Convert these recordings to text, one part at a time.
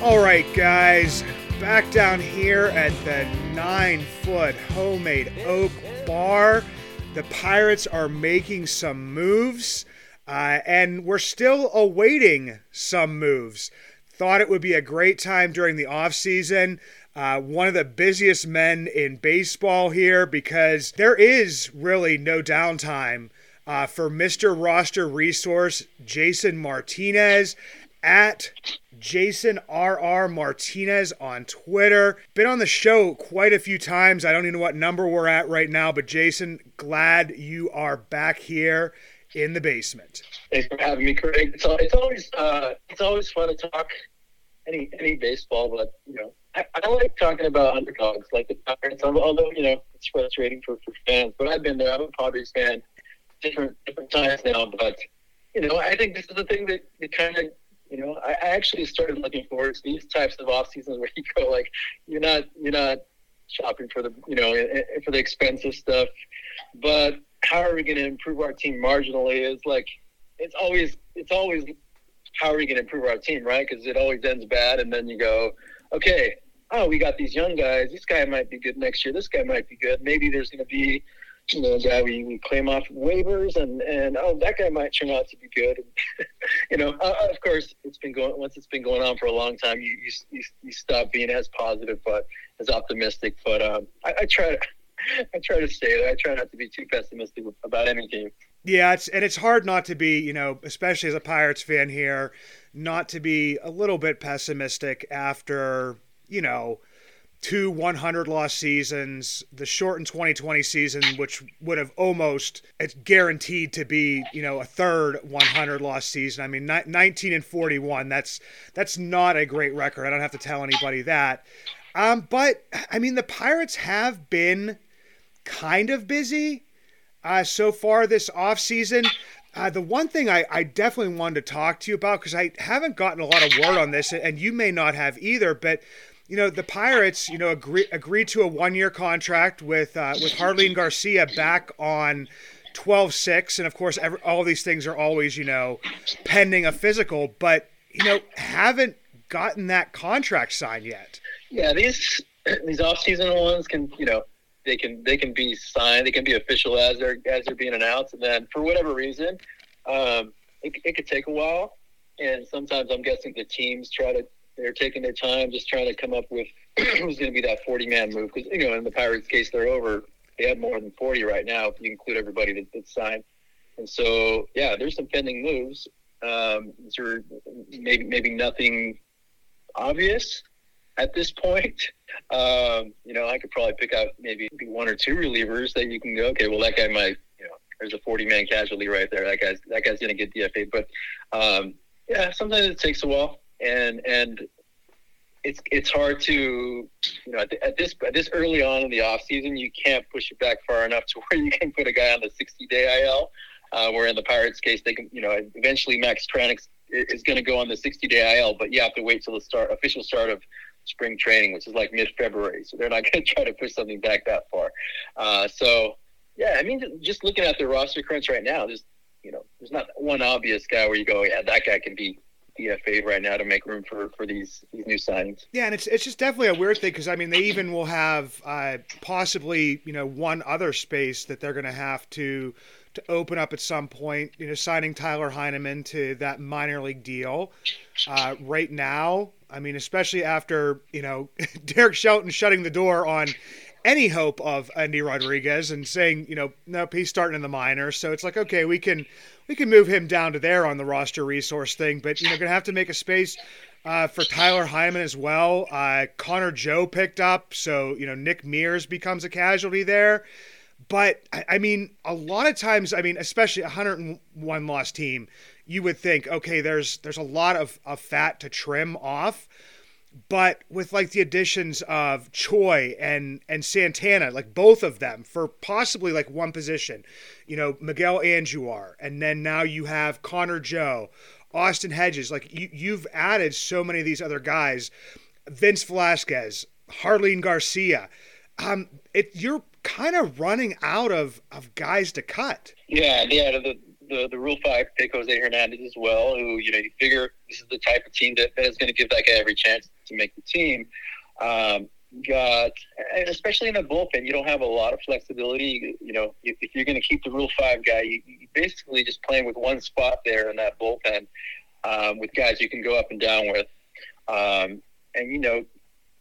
All right, guys, back down here at the nine foot homemade oak bar. The Pirates are making some moves, uh, and we're still awaiting some moves. Thought it would be a great time during the offseason. Uh, one of the busiest men in baseball here because there is really no downtime uh, for Mr. Roster Resource, Jason Martinez at Jason RR Martinez on Twitter. Been on the show quite a few times. I don't even know what number we're at right now, but Jason, glad you are back here in the basement. Thanks for having me, Craig. It's, it's always uh, it's always fun to talk any any baseball, but you know I, I like talking about underdogs like the Pirates. Although you know it's frustrating for, for fans, but I've been there. I'm a Padres fan, different different times now. But you know I think this is the thing that, that kind of you know I, I actually started looking forward to these types of off seasons where you go like you're not you're not shopping for the you know eh, eh, for the expensive stuff, but how are we going to improve our team marginally? Is like it's always it's always how are we going to improve our team, right? Because it always ends bad, and then you go, okay, oh, we got these young guys. This guy might be good next year. This guy might be good. Maybe there's going to be, you know, guy we, we claim off waivers, and and oh, that guy might turn out to be good. you know, uh, of course, it's been going once it's been going on for a long time. You you you, stop being as positive, but as optimistic. But um, I, I try to. I try to stay. I try not to be too pessimistic about any team. Yeah, it's and it's hard not to be, you know, especially as a Pirates fan here, not to be a little bit pessimistic after, you know, two 100 loss seasons, the shortened 2020 season, which would have almost it's guaranteed to be, you know, a third 100 loss season. I mean, 19 and 41. That's that's not a great record. I don't have to tell anybody that. Um, but I mean, the Pirates have been kind of busy uh, so far this offseason. Uh, the one thing I, I definitely wanted to talk to you about, because I haven't gotten a lot of word on this, and you may not have either, but you know the Pirates, you know, agree, agreed to a one-year contract with uh, with Jarlin Garcia back on 12-6, and of course, every, all these things are always, you know, pending a physical, but you know, haven't gotten that contract signed yet. Yeah, these these off season ones can you know they can they can be signed, they can be official as they're as they're being announced, and then for whatever reason, um, it, it could take a while. And sometimes I'm guessing the teams try to they're taking their time, just trying to come up with who's going to be that 40 man move. Because you know, in the Pirates' case, they're over. They have more than 40 right now if you include everybody that, that's signed. And so, yeah, there's some pending moves. Um, there maybe maybe nothing obvious at this point. Um, you know, I could probably pick out maybe one or two relievers that you can go, okay, well, that guy might, you know, there's a 40 man casualty right there. That guy's, that guy's going to get DFA. But, um, yeah, sometimes it takes a while. And, and it's, it's hard to, you know, at, at this, at this early on in the off season, you can't push it back far enough to where you can put a guy on the 60 day IL. Uh, where in the Pirates case, they can, you know, eventually Max Kranick is going to go on the 60 day IL, but you have to wait till the start, official start of spring training, which is like mid February. So they're not going to try to push something back that far. Uh, so yeah, I mean, just looking at the roster crunch right now, there's you know, there's not one obvious guy where you go, yeah, that guy can be DFA right now to make room for for these these new signings. Yeah, and it's it's just definitely a weird thing because I mean they even will have uh, possibly you know one other space that they're going to have to to open up at some point. You know, signing Tyler Heineman to that minor league deal. Uh, right now, I mean, especially after you know Derek Shelton shutting the door on any hope of Endy Rodriguez and saying, you know, nope, he's starting in the minors. So it's like, okay, we can we can move him down to there on the roster resource thing, but you know, gonna have to make a space uh, for Tyler Heineman as well. Uh, Connor Joe picked up, so you know Nick Mears becomes a casualty there. But I, I mean, a lot of times, I mean, especially a 101 loss team, you would think, okay, there's there's a lot of, of fat to trim off. But with like the additions of Choi and and Santana, like both of them for possibly like one position, you know, Miguel Andujar, and then now you have Connor Joe, Austin Hedges. Like you, you've added so many of these other guys, Vince Velasquez, Jarlin Garcia. Um, it you're kind of running out of of guys to cut. Yeah, yeah. The the, the Rule Five pick Jose Hernandez as well. Who you know you figure this is the type of team that, that is going to give that guy every chance to make the team. Um, got especially in the bullpen, you don't have a lot of flexibility. You know, if, you're going to keep the Rule Five guy, you, you basically just playing with one spot there in that bullpen um, with guys you can go up and down with. Um, and you know,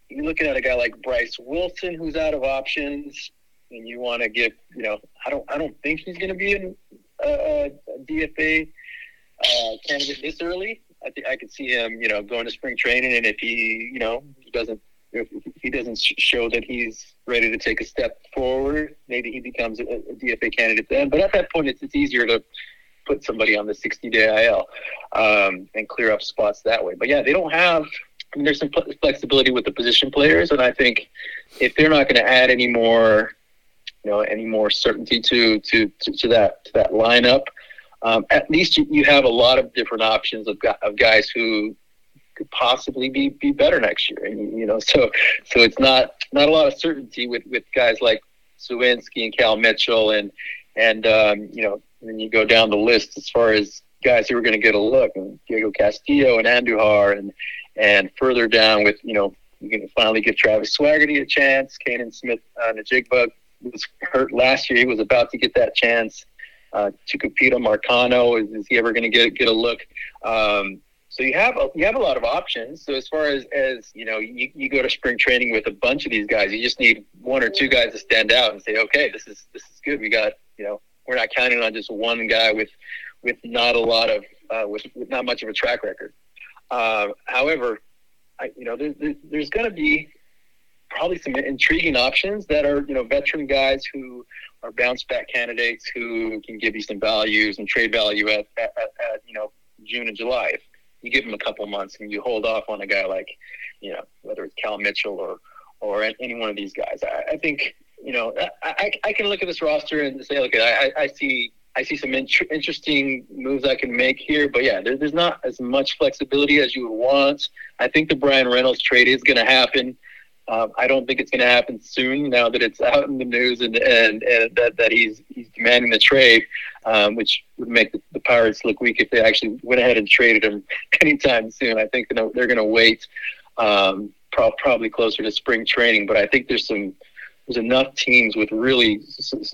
you're looking at a guy like Bryce Wilson who's out of options, and you want to give. You know, I don't. I don't think he's going to be in a, a DFA uh, candidate this early. I think I could see him, you know, going to spring training, and if he, you know, doesn't, if he doesn't show that he's ready to take a step forward, maybe he becomes a, a DFA candidate then. But at that point, it's, it's easier to put somebody on the 60-day IL um, and clear up spots that way. But yeah, they don't have. I mean, there's some flexibility with the position players, and I think if they're not going to add any more, you know, any more certainty to to to, to that to that lineup um, at least you, you have a lot of different options of, of guys who could possibly be, be better next year. And, you know, so, so it's not, not a lot of certainty with, with guys like Suwinski and Cal Mitchell and, and, um, you know, then you go down the list as far as guys who are going to get a look and Diego Castillo and Andujar and, and further down with, you know, you can finally give Travis Swaggerty a chance. Canaan Smith on uh, Njigba was hurt last year. He was about to get that chance uh, Tucupita Marcano. Is, is he ever going to get get a look? Um, so you have a, you have a lot of options. So as far as as you know, you, you go to spring training with a bunch of these guys. You just need one or two guys to stand out and say, okay, this is this is good. We got you know, we're not counting on just one guy with with not a lot of uh, with, with not much of a track record. Uh, however, I, you know, there, there, there's going to be probably some intriguing options that are you know veteran guys who are bounce back candidates who can give you some values and trade value at, at, at, at you know June and July. If you give them a couple months and you hold off on a guy like you know whether it's Cal Mitchell or or any one of these guys, I, I think you know I, I can look at this roster and say, look, I, I see I see some int- interesting moves I can make here, but yeah, there, there's not as much flexibility as you would want. I think the Bryan Reynolds trade is going to happen. Um, I don't think it's going to happen soon. Now that it's out in the news and and, and that, that he's he's demanding the trade, um, which would make the, the, Pirates look weak if they actually went ahead and traded him anytime soon. I think they're going to wait, um, pro- probably closer to spring training. But I think there's some there's enough teams with really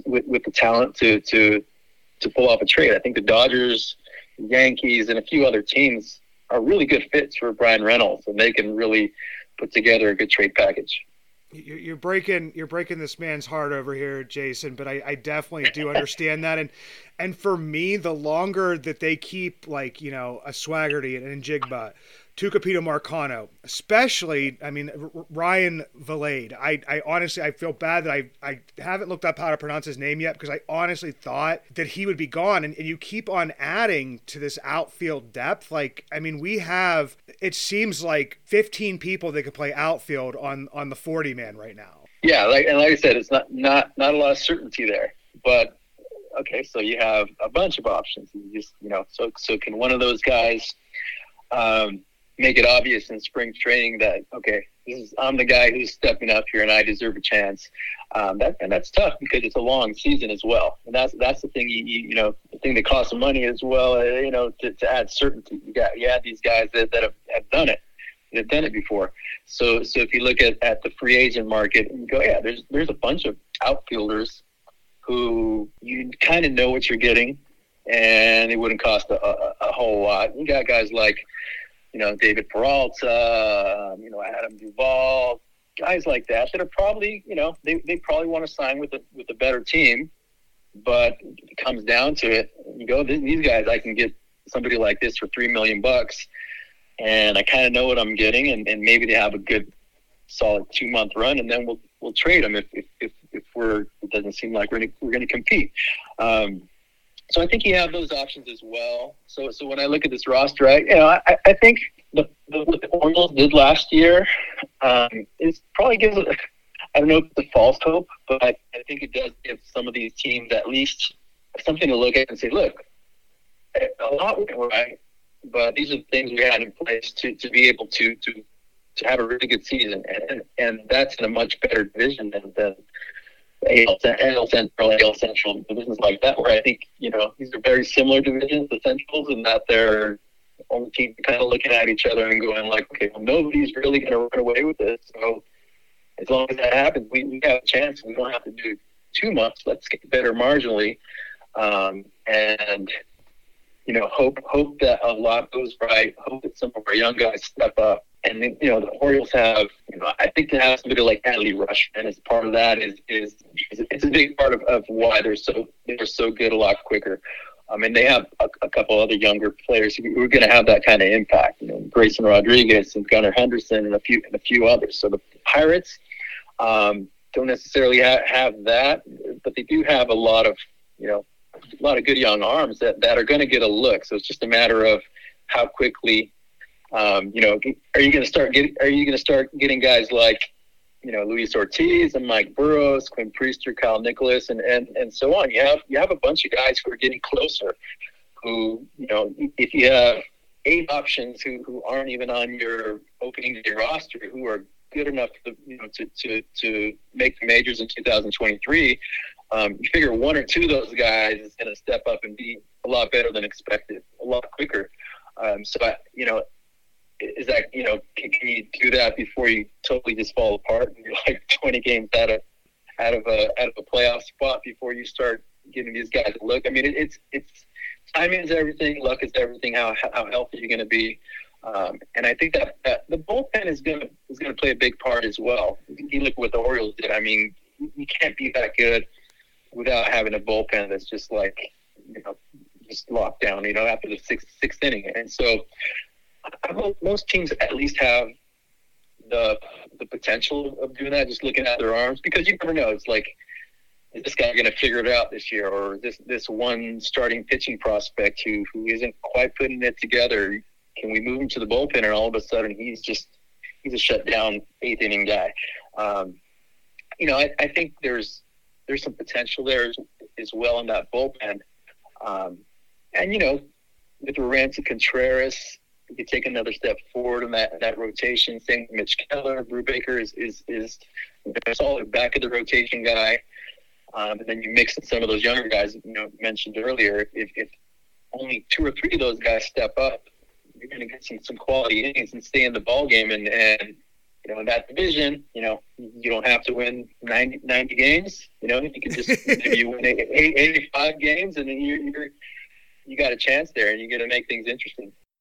with, with the talent to to to pull off a trade. I think the Dodgers, Yankees, and a few other teams are really good fits for Bryan Reynolds, and they can really put together a good trade package. You're breaking you're breaking this man's heart over here, Jason. But I, I definitely do understand that, and and for me, the longer that they keep like you know a Swaggerty and, and Njigba Tucupita Marcano, especially, I mean, Ryan Vilade. I, I honestly, I feel bad that I, I haven't looked up how to pronounce his name yet because I honestly thought that he would be gone. And, and you keep on adding to this outfield depth. Like, I mean, we have, it seems like 15 people that could play outfield on, on the 40 man right now. Yeah. Like, and like I said, it's not, not, not a lot of certainty there, but okay. So you have a bunch of options. You just, you know, so, so can one of those guys, um, make it obvious in spring training that okay, is I'm the guy who's stepping up here and I deserve a chance. Um, that and that's tough because it's a long season as well, and that's that's the thing you you, you know the thing that costs money as well. Uh, you know to, to add certainty. You got you add these guys that, that have, have done it. They've done it before. So so if you look at, at the free agent market and go, yeah, there's there's a bunch of outfielders who you kind of know what you're getting, and it wouldn't cost a, a, a whole lot. You got guys like, you know, David Peralta, um, you know, Adam Duvall, guys like that that are probably, you know, they, they probably want to sign with a with a better team. But it comes down to it, you go, these guys, I can get somebody like this for three million bucks, and I kind of know what I'm getting, and, and maybe they have a good, solid two month run, and then we'll we'll trade them if if, if, if we're it doesn't seem like we're gonna, we're going to compete. Um, so I think you have those options as well. So so when I look at this roster, I you know I, I think the, the what the Orioles did last year um, is probably gives I don't know if it's a false hope, but I, I think it does give some of these teams at least something to look at and say, look, a lot went right, but these are the things we had in place to, to be able to to to have a really good season, and and that's in a much better division than than AL, AL Central, AL Central divisions like that, where I think you know these are very similar divisions, the Centrals, in that they're all the teams kind of looking at each other and going like, okay, well, nobody's really going to run away with this. So as long as that happens, we, we have a chance. We don't have to do too much. Let's get better marginally, um, and you know, hope hope that a lot goes right. Hope that some of our young guys step up. And you know, the Orioles have, you know, I think to have somebody like Adley Rutschman as part of that is is it's a big part of, of why they're so they're so good a lot quicker. I mean, they have a, a couple other younger players who are going to have that kind of impact. You know, Grayson Rodriguez and Gunnar Henderson and a few and a few others. So the Pirates um, don't necessarily ha- have that, but they do have a lot of you know a lot of good young arms that, that are going to get a look. So it's just a matter of how quickly, um, you know, are you going to start getting, are you going to start getting guys like, you know, Luis Ortiz and Mike Burrows, Quinn Priester, Kyle Nicolas, and, and, and so on. You have, you have a bunch of guys who are getting closer who, you know, if you have eight options who, who aren't even on your opening day roster, who are good enough to, you know, to, to, to make the majors in 2023, um, you figure one or two of those guys is going to step up and be a lot better than expected, a lot quicker. Um, so, I, you know, is that you know can, can, you do that before you totally just fall apart and you're like 20 games out of out of a out of a playoff spot before you start giving these guys a look? I mean, it, it's it's timing is everything, luck is everything. How how healthy you're going to be. Um, and I think that, that the bullpen is going to is going to play a big part as well. You look at what the Orioles did. I mean, you can't be that good without having a bullpen that's just like you know just locked down. You know, after the sixth sixth inning, and so I hope most teams at least have the the potential of doing that. Just looking at their arms, because you never know. It's like is this guy going to figure it out this year, or this this one starting pitching prospect who who isn't quite putting it together? Can we move him to the bullpen, and all of a sudden he's just he's a shutdown eighth inning guy? Um, you know, I, I think there's there's some potential there as, as well in that bullpen. Um, and you know, with Roansy Contreras, you could take another step forward in that that rotation. Same with Mitch Keller, Brubaker is is is a solid back of the rotation guy. Um, and then you mix in some of those younger guys you know mentioned earlier. If, if only two or three of those guys step up, you're going to get some, some quality innings and stay in the ball game and, and you know, in that division, you know, you don't have to win 90, 90 games. You know, you can just maybe you win 85 games, and then you're, you're you got a chance there, and you're going to make things interesting.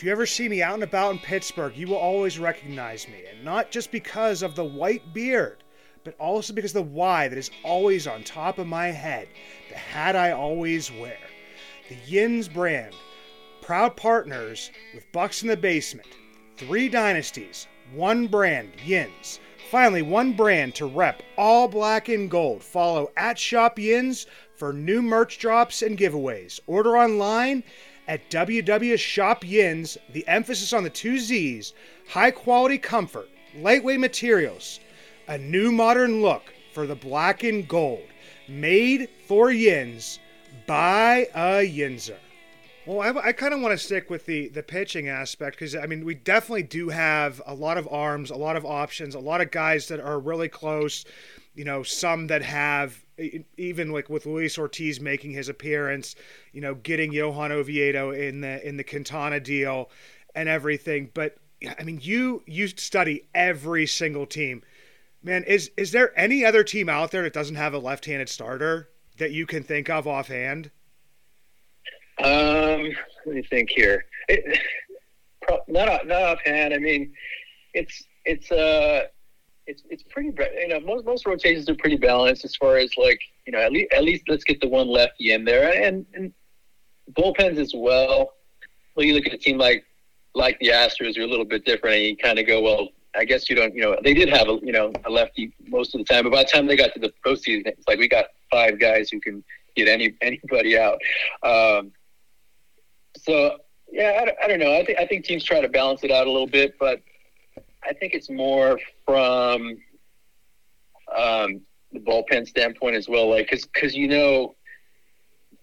If you ever see me out and about in Pittsburgh, you will always recognize me, and not just because of the white beard, but also because the Y that is always on top of my head, the hat I always wear. The Yins brand, proud partners with Bucks in the Basement. Three dynasties, one brand, Yins. Finally, one brand to rep all black and gold. Follow at Shop Yins for new merch drops and giveaways. Order online at WW Shop Yins, the emphasis on the two Z's, high quality comfort lightweight materials, a new modern look for the black and gold, made for Yins by a Yinzer. Well, I, I kind of want to stick with the the pitching aspect because I mean we definitely do have a lot of arms, a lot of options, a lot of guys that are really close. You know, some that have even like with Luis Ortiz making his appearance, you know, getting Johan Oviedo in the in the Quintana deal and everything. But I mean, you you study every single team, man. Is is there any other team out there that doesn't have a left-handed starter that you can think of offhand? Um, let me think here. It, not not offhand. I mean, it's it's uh it's it's pretty you know most most rotations are pretty balanced as far as like you know at least at least let's get the one lefty in there and and bullpens as well. Well, you look at a team like like the Astros are a little bit different, and you kind of go, well, I guess you don't, you know, they did have a you know a lefty most of the time, but by the time they got to the postseason, it's like we got five guys who can get any anybody out. Um, so yeah, I, I don't know. I think I think teams try to balance it out a little bit, but I think it's more from um, the bullpen standpoint as well. Like, because you know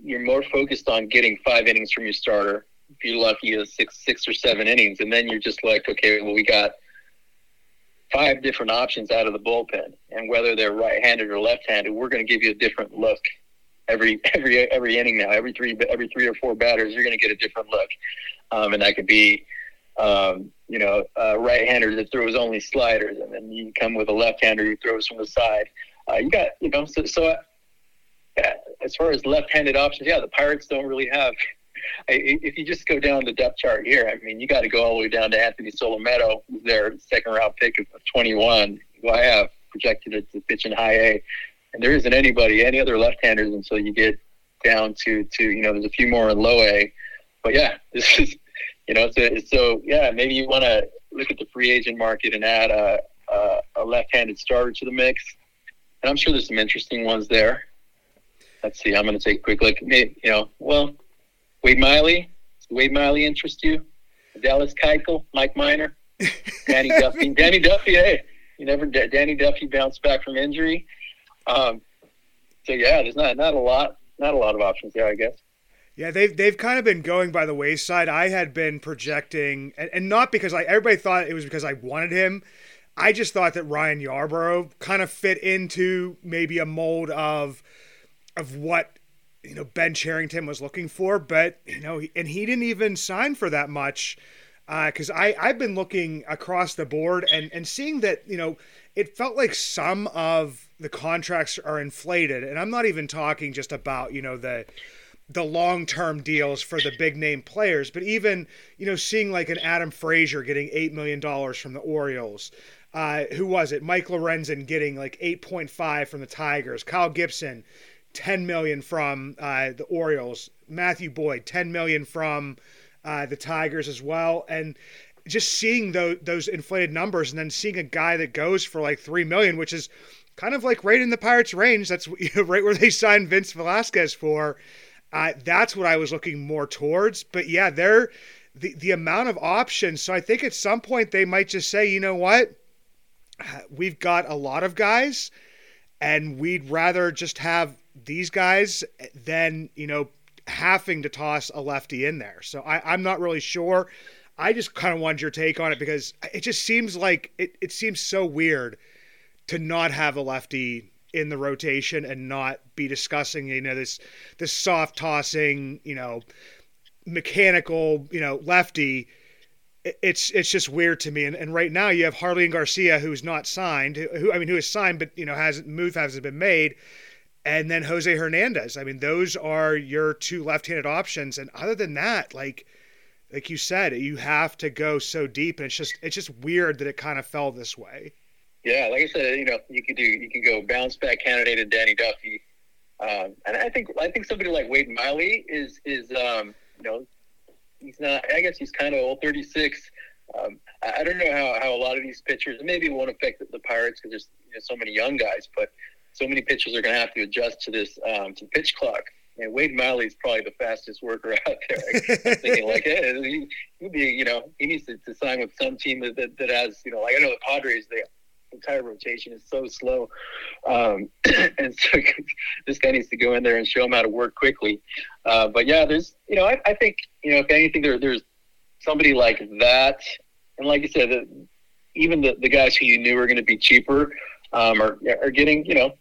you're more focused on getting five innings from your starter. If you're lucky, is six six or seven innings, and then you're just like, okay, well, we got five different options out of the bullpen, and whether they're right-handed or left-handed, we're going to give you a different look every every every inning now. Every three every three or four batters, you're going to get a different look, um, and that could be um, you know right-hander that throws only sliders, and then you come with a left-hander who throws from the side. Uh, you got you know so, so as far as left-handed options, yeah, the Pirates don't really have. If you just go down the depth chart here, I mean, you got to go all the way down to Anthony Solometo, their second round pick of 21, who I have projected to pitch in high A and there isn't anybody, any other left-handers until you get down to to you know, there's a few more in low A. But yeah, this is you know, so so yeah, maybe you want to look at the free agent market and add a, a, a left-handed starter to the mix. And I'm sure there's some interesting ones there. Let's see. I'm going to take a quick look. Maybe, you know, well, Wade Miley. Does Wade Miley interest you? Dallas Keuchel, Mike Minor, Danny Duffy. Danny Duffy. Hey, you never. Danny Duffy bounced back from injury. Um, so yeah, there's not not a lot not a lot of options there, I guess. Yeah, they've they've kind of been going by the wayside. I had been projecting, and, and not because I everybody thought it was because I wanted him. I just thought that Ryan Yarbrough kind of fit into maybe a mold of of what you know Ben Cherington was looking for, but you know, and he didn't even sign for that much because uh, I I've been looking across the board and and seeing that you know it felt like some of the contracts are inflated, and I'm not even talking just about you know the the long term deals for the big name players, but even you know seeing like an Adam Frazier getting eight million dollars from the Orioles. Uh, who was it? Mike Lorenzen getting like 8.5 from the Tigers. Kyle Gibson, 10 million from uh, the Orioles. Matthew Boyd, 10 million from uh, the Tigers as well. And just seeing those those inflated numbers and then seeing a guy that goes for like three million, which is kind of like right in the Pirates' range. That's you know, right where they signed Vince Velasquez for. That's what I was looking more towards. But yeah, they're the the amount of options. So I think at some point they might just say, you know what, we've got a lot of guys, and we'd rather just have these guys than you know having to toss a lefty in there. So I, I'm not really sure. I just kind of wanted your take on it because it just seems like it, it seems so weird to not have a lefty in the rotation and not be discussing, you know, this this soft tossing, you know, mechanical, you know, lefty. It's it's just weird to me. And, and right now you have Jarlin Garcia who's not signed, who I mean who is signed, but you know hasn't move hasn't been made, and then Jose Hernandez. I mean those are your two left-handed options. And other than that, like like you said, you have to go so deep, and it's just it's just weird that it kind of fell this way. Yeah, like I said, you know, you could do you can go bounce back candidate and Danny Duffy, um, and I think I think somebody like Wade Miley is is um, you know he's not I guess he's kind of old, thirty six. Um, I, I don't know how, how a lot of these pitchers maybe it won't affect the, the Pirates because there's you know, so many young guys, but so many pitchers are going to have to adjust to this um, to pitch clock and Wade Miley is probably the fastest worker out there. I'm thinking like, hey, he, he'd be, you know, he needs to, to sign with some team that, that, that has, you know, like I know the Padres, the entire rotation is so slow, um, and so this guy needs to go in there and show him how to work quickly. Uh, but yeah, there's, you know, I, I think, you know, if anything, there, there's somebody like that, and like you said, the, even the, the guys who you knew were going to be cheaper um, are, are getting, you know,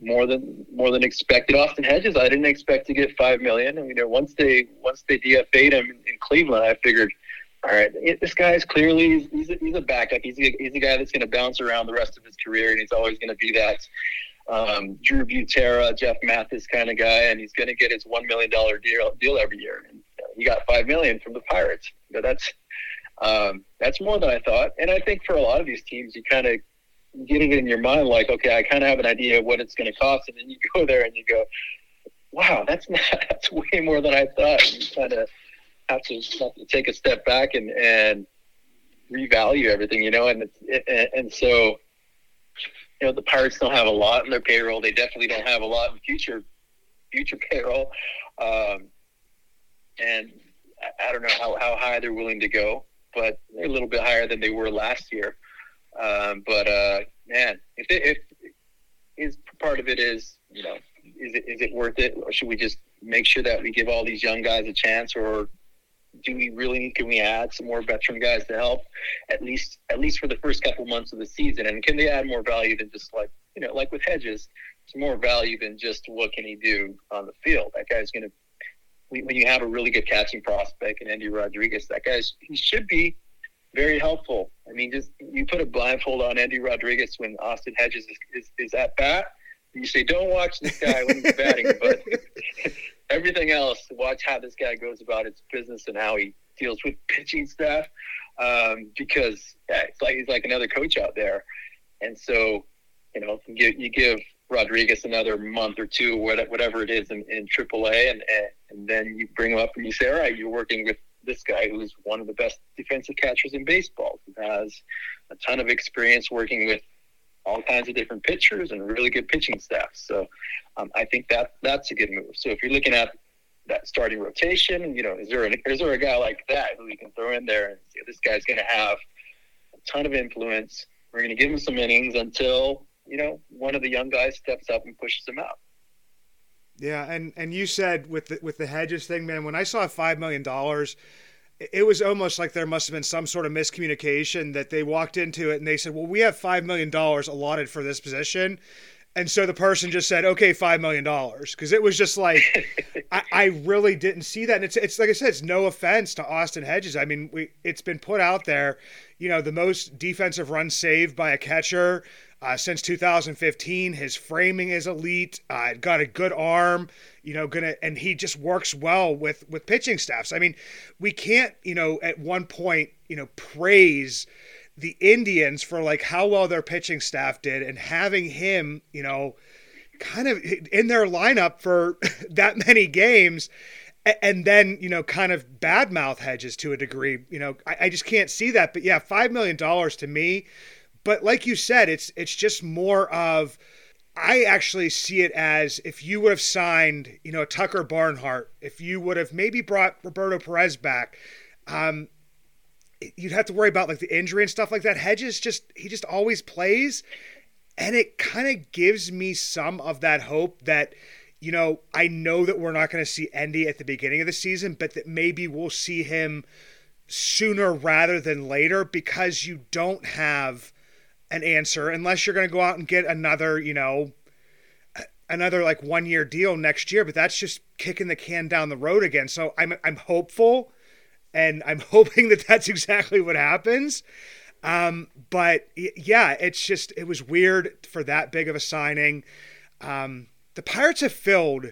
more than more than expected. Austin Hedges, I didn't expect to get five million. And you know, once they once they DFA'd him in Cleveland, I figured, all right, this guy is clearly he's a, he's a backup. He's a, he's a guy that's going to bounce around the rest of his career, and he's always going to be that um, Drew Butera, Jeff Mathis kind of guy, and he's going to get his one million dollar deal deal every year. And he got five million from the Pirates. Know, that's um, that's more than I thought. And I think for a lot of these teams, you kind of getting it in your mind like, okay, I kind of have an idea of what it's going to cost, and then you go there and you go, wow, that's not that's way more than I thought. You kind of have to, have to take a step back and and revalue everything, you know, and and, and so. You know the Pirates don't have a lot in their payroll. They definitely don't have a lot in future future payroll, um, and I don't know how, how high they're willing to go, but a little bit higher than they were last year. Um, but uh, man, if it, if is part of it is you know is it is it worth it, or should we just make sure that we give all these young guys a chance, or do we really can we add some more veteran guys to help at least at least for the first couple months of the season, and can they add more value than just like you know like with Hedges, it's more value than just what can he do on the field. That guy's going to when you have a really good catching prospect in Endy Rodriguez, that guy's he should be very helpful. I mean, just you put a blindfold on Endy Rodriguez when Austin Hedges is, is, is at bat. You say, don't watch this guy when he's batting, but everything else, watch how this guy goes about his business and how he deals with pitching staff. Um, because yeah, it's like he's like another coach out there, and so you know you give, you give Rodriguez another month or two, whatever it is in, in AAA, and, and then you bring him up and you say, all right, you're working with this guy who's one of the best defensive catchers in baseball, who has a ton of experience working with all kinds of different pitchers and really good pitching staff. So um, I think that that's a good move. So if you're looking at that starting rotation, you know, is there an, is there a guy like that who you can throw in there and this guy's going to have a ton of influence? We're going to give him some innings until you know one of the young guys steps up and pushes him out. Yeah, and and you said with the, with the hedges thing, man. When I saw five million dollars, it was almost like there must have been some sort of miscommunication that they walked into it and they said, "Well, we have five million dollars allotted for this position," and so the person just said, "Okay, five million dollars," because it was just like I, I, really didn't see that. And it's it's like I said, it's no offense to Austin Hedges. I mean, we it's been put out there, you know, the most defensive run saved by a catcher uh, since 2015. His framing is elite. Uh, got a good arm. You know, gonna and he just works well with with pitching staffs. I mean, we can't you know at one point you know praise the Indians for like how well their pitching staff did and having him you know kind of in their lineup for that many games and then you know kind of badmouth hedges to a degree you know I, I, just can't see that but yeah five million dollars to me but like you said, it's it's just more of I actually see it as if you would have signed, you know, Tucker Barnhart, if you would have maybe brought Roberto Perez back, um, you'd have to worry about like the injury and stuff like that. Hedges just he just always plays, and it kind of gives me some of that hope that you know I know that we're not going to see Endy at the beginning of the season, but that maybe we'll see him sooner rather than later because you don't have an answer unless you're going to go out and get another, you know, another like one year deal next year. But that's just kicking the can down the road again. So I'm I'm hopeful, and I'm hoping that that's exactly what happens. Um, but yeah, it's just it was weird for that big of a signing. Um, the Pirates have filled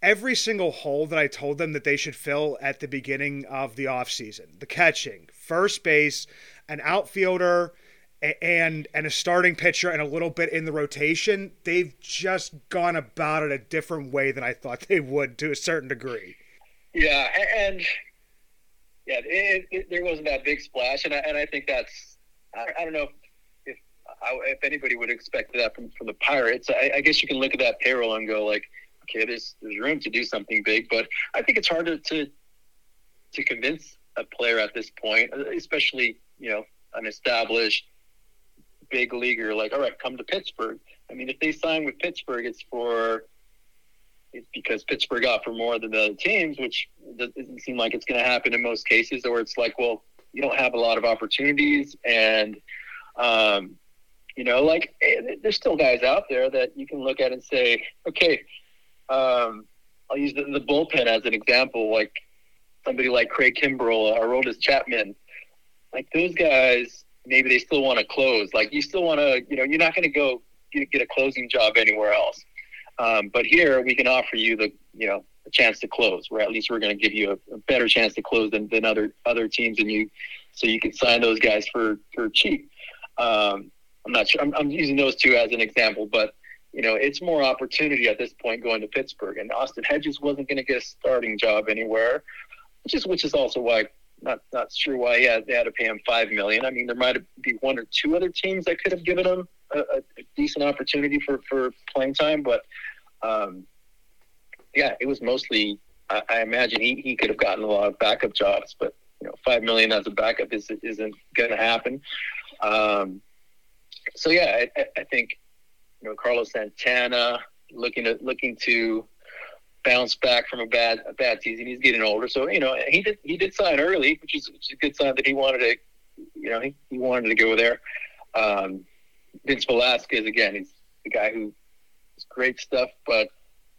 every single hole that I told them that they should fill at the beginning of the offseason. The catching, first base, an outfielder, and and a starting pitcher and a little bit in the rotation, they've just gone about it a different way than I thought they would to a certain degree. Yeah, and yeah, it, it, there wasn't that big splash, and I, and I think that's I, I don't know if if, if, anybody would expect that from from the Pirates. I, I, guess you can look at that payroll and go like, okay, there's there's room to do something big, but I think it's harder to to convince a player at this point, especially you know an established big leaguer like, all right, come to Pittsburgh. I mean, if they sign with Pittsburgh, it's for it's because Pittsburgh offer more than the other teams, which doesn't seem like it's going to happen in most cases. Or it's like, well, you don't have a lot of opportunities, and um, you know, like eh, there's still guys out there that you can look at and say, okay, um, I'll use the, the bullpen as an example, like somebody like Craig Kimbrel or Aroldis Chapman. Like those guys, maybe they still want to close. Like you still want to, you know, you're not going to go get a closing job anywhere else. Um, but here we can offer you the, you know, a chance to close, where at least we're going to give you a, a, better chance to close than, than other other teams, and you, so you can sign those guys for for cheap. Um, I'm not sure. I'm, I'm using those two as an example, but you know, it's more opportunity at this point going to Pittsburgh. And Austin Hedges wasn't going to get a starting job anywhere, which is which is also why not not sure why they had to pay him five million. I mean, there might be one or two other teams that could have given him a, a decent opportunity for for playing time, but um, yeah, it was mostly. I, I imagine he, he could have gotten a lot of backup jobs, but you know, five million as a backup is, isn't going to happen. Um, so yeah, I, I think you know Carlos Santana looking to looking to bounce back from a bad a bad season. He's getting older, so you know he did he did sign early, which is, which is a good sign that he wanted to, you know, he, he wanted to go there. Um, Vince Velasquez again, he's the guy who is great stuff, but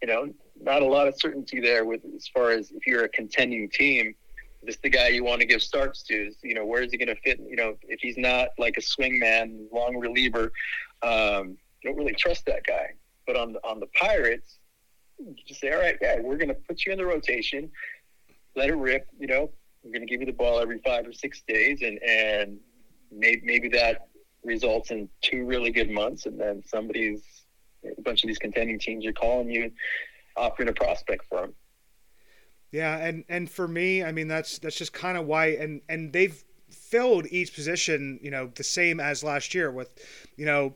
you know, not a lot of certainty there with as far as if you're a contending team. Is this the guy you want to give starts to? You know, where is he going to fit? You know, if he's not like a swingman, long reliever, um, don't really trust that guy. But on the, on the Pirates, just say, all right, yeah, we're going to put you in the rotation, let it rip. You know, we're going to give you the ball every five or six days, and and maybe maybe that results in two really good months, and then somebody's a bunch of these contending teams are calling you, offering a prospect for them. Yeah, and and for me, I mean that's that's just kind of why, and and they've filled each position, you know, the same as last year with, you know,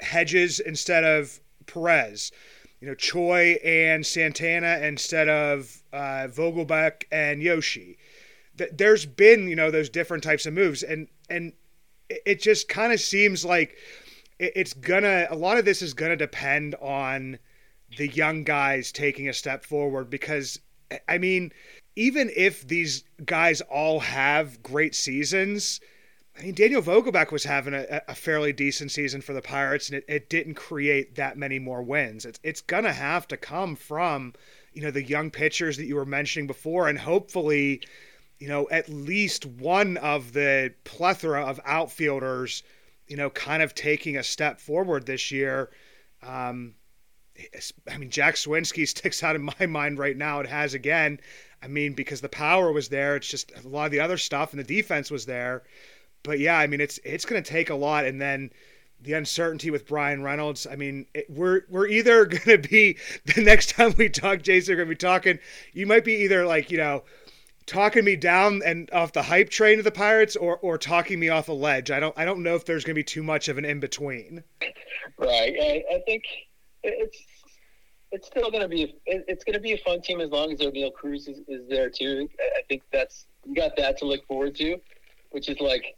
Hedges instead of Perez, you know, Choi and Santana instead of uh, Vogelbach and Yoshi. There's been, you know, those different types of moves, and and it just kind of seems like it's gonna. A lot of this is gonna depend on the young guys taking a step forward because, I mean, even if these guys all have great seasons I mean, Daniel Vogelbach was having a, a, fairly decent season for the Pirates, and it, it didn't create that many more wins. It's it's gonna have to come from, you know, the young pitchers that you were mentioning before, and hopefully, you know, at least one of the plethora of outfielders, you know, kind of taking a step forward this year. Um, I mean, Jack Suwinski sticks out in my mind right now. It has again. I mean, because the power was there. It's just a lot of the other stuff, and the defense was there but yeah, I mean, it's it's going to take a lot, and then the uncertainty with Bryan Reynolds. I mean, it, we're we're either going to be the next time we talk, Jason, we're going to be talking. You might be either like you know talking me down and off the hype train of the Pirates, or or talking me off a ledge. I don't I don't know if there's going to be too much of an in between. Right. I, I think it's it's still going to be it's going to be a fun team as long as Oneil Cruz is, is there too. I think that's you got that to look forward to, which is like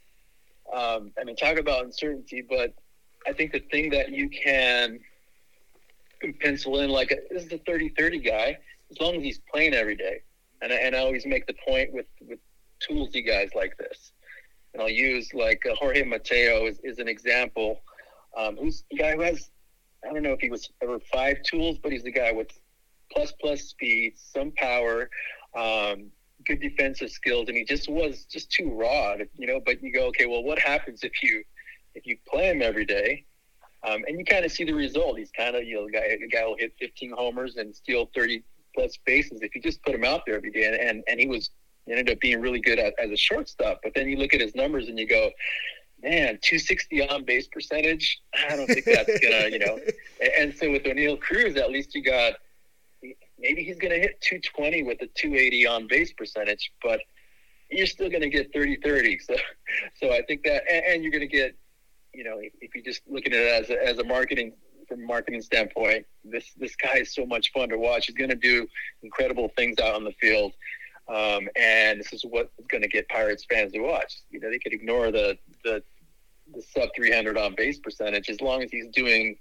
um, I mean, talk about uncertainty, but I think the thing that you can pencil in, like, this is a 30 30 guy, as long as he's playing every day. And I, and I always make the point with, with toolsy guys like this. And I'll use, like, uh, Jorge Mateo is, is an example. Um, who's a guy who has, I don't know if he was ever five tools, but he's the guy with plus plus speed, some power, um, good defensive skills, and he just was just too raw, you know. But you go, okay, well, what happens if you if you play him every day? Um, and you kind of see the result. He's kind of you know, a guy, a guy will hit 15 homers and steal 30 plus bases if you just put him out there every day. And and, and he was ended up being really good at, as a shortstop. But then you look at his numbers and you go, man, 260 on base percentage. I don't think that's gonna, you know. And so with Oneil Cruz, at least you got maybe he's going to hit 220 with a 280 on base percentage, but you're still going to get 30 30. So, so I think that, and, and you're going to get, you know, if, if you're just looking at it as a, as a marketing from a marketing standpoint. This this guy is so much fun to watch. He's going to do incredible things out on the field, um, and this is what is going to get Pirates fans to watch. You know, they could ignore the the, the sub 300 on base percentage as long as he's doing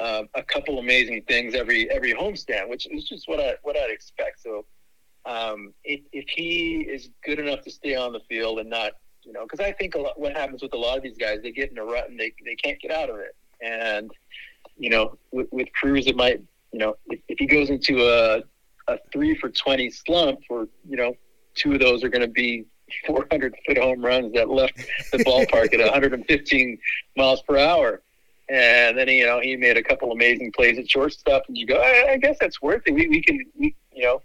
uh, a couple amazing things every every homestand, which is just what I what I'd expect. So um, if, if he is good enough to stay on the field and not, you know, because I think a lot, what happens with a lot of these guys, they get in a rut and they, they can't get out of it. And, you know, with, with Cruz, it might, you know, if, if he goes into a, a three for 20 slump or you know, two of those are going to be 400 foot home runs that left the ballpark at 115 miles per hour. And then, you know, he made a couple amazing plays at shortstop and you go, I, I guess that's worth it. We, we can, we, you know,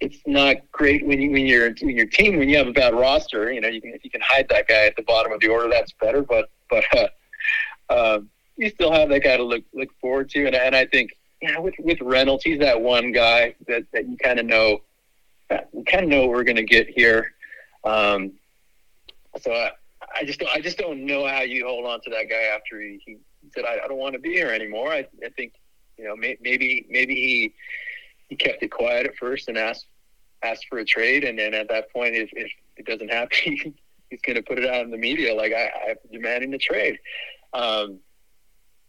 it's not great when you when you're when your team when you have a bad roster. You know, you can if you can hide that guy at the bottom of the order, that's better. But but uh, uh, you still have that guy to look look forward to. And and I think you know with with Reynolds, he's that one guy that that you kind of know. You kind of know what we're going to get here. Um, so I, I just don't, I just don't know how you hold on to that guy after he, he said I, I don't want to be here anymore. I, I think you know may, maybe maybe he he kept it quiet at first and asked asked for a trade, and then at that point, if, if it doesn't happen, he's going to put it out in the media like I, I'm demanding the trade. Um,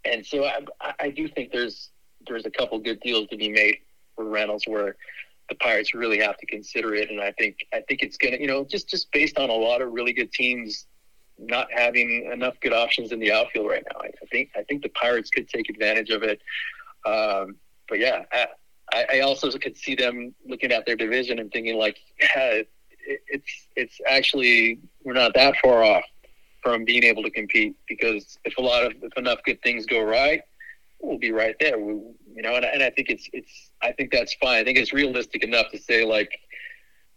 and so I, I do think there's there's a couple good deals to be made for Reynolds where the Pirates really have to consider it, and I think I think it's going to you know just just based on a lot of really good teams not having enough good options in the outfield right now. I, think I think the Pirates could take advantage of it. Um, but yeah, I, I also could see them looking at their division and thinking like, yeah, it, it's it's actually we're not that far off from being able to compete because if a lot of if enough good things go right, we'll be right there. We, you know, and, and I think it's it's I think that's fine. I think it's realistic enough to say like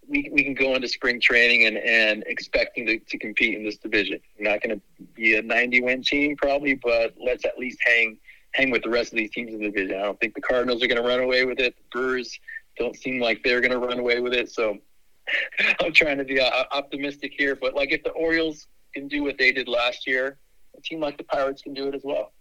we, we can go into spring training and, and expecting to, to compete in this division. We're not going to be a 90 win team probably, but let's at least hang hang with the rest of these teams in the division. I don't think the Cardinals are going to run away with it. The Brewers don't seem like they're going to run away with it. So I'm trying to be uh, optimistic here. But like if the Orioles can do what they did last year, a team like the Pirates can do it as well.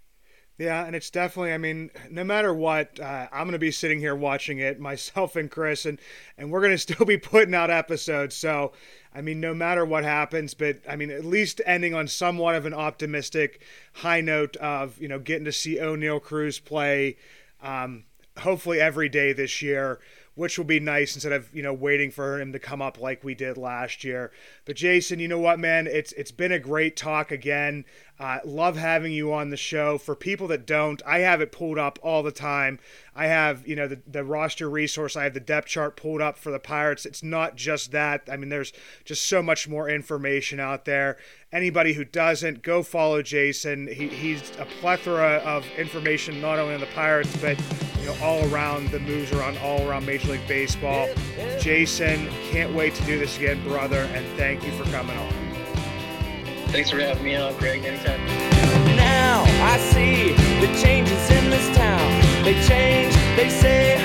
Yeah, and it's definitely. I mean, no matter what, uh, I'm going to be sitting here watching it, myself and Chris, and and we're going to still be putting out episodes. So, I mean, no matter what happens, but I mean, at least ending on somewhat of an optimistic high note of you know getting to see Oneil Cruz play, um, hopefully every day this year which will be nice instead of you know waiting for him to come up like we did last year. But Jason, you know what, man, it's it's been a great talk again. Uh, love having you on the show. For people that don't, I have it pulled up all the time. I have, you know, the, the roster resource. I have the depth chart pulled up for the Pirates. It's not just that. I mean, there's just so much more information out there. Anybody who doesn't, go follow Jason. He, he's a plethora of information, not only on the Pirates, but you know, all around the moves around all around Major Major League Baseball. Jason, can't wait to do this again, brother, and thank you for coming on. Thanks for having me on, Greg. Anytime. Now I see the changes in this town. They change, they say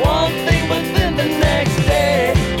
one thing, but then the next day.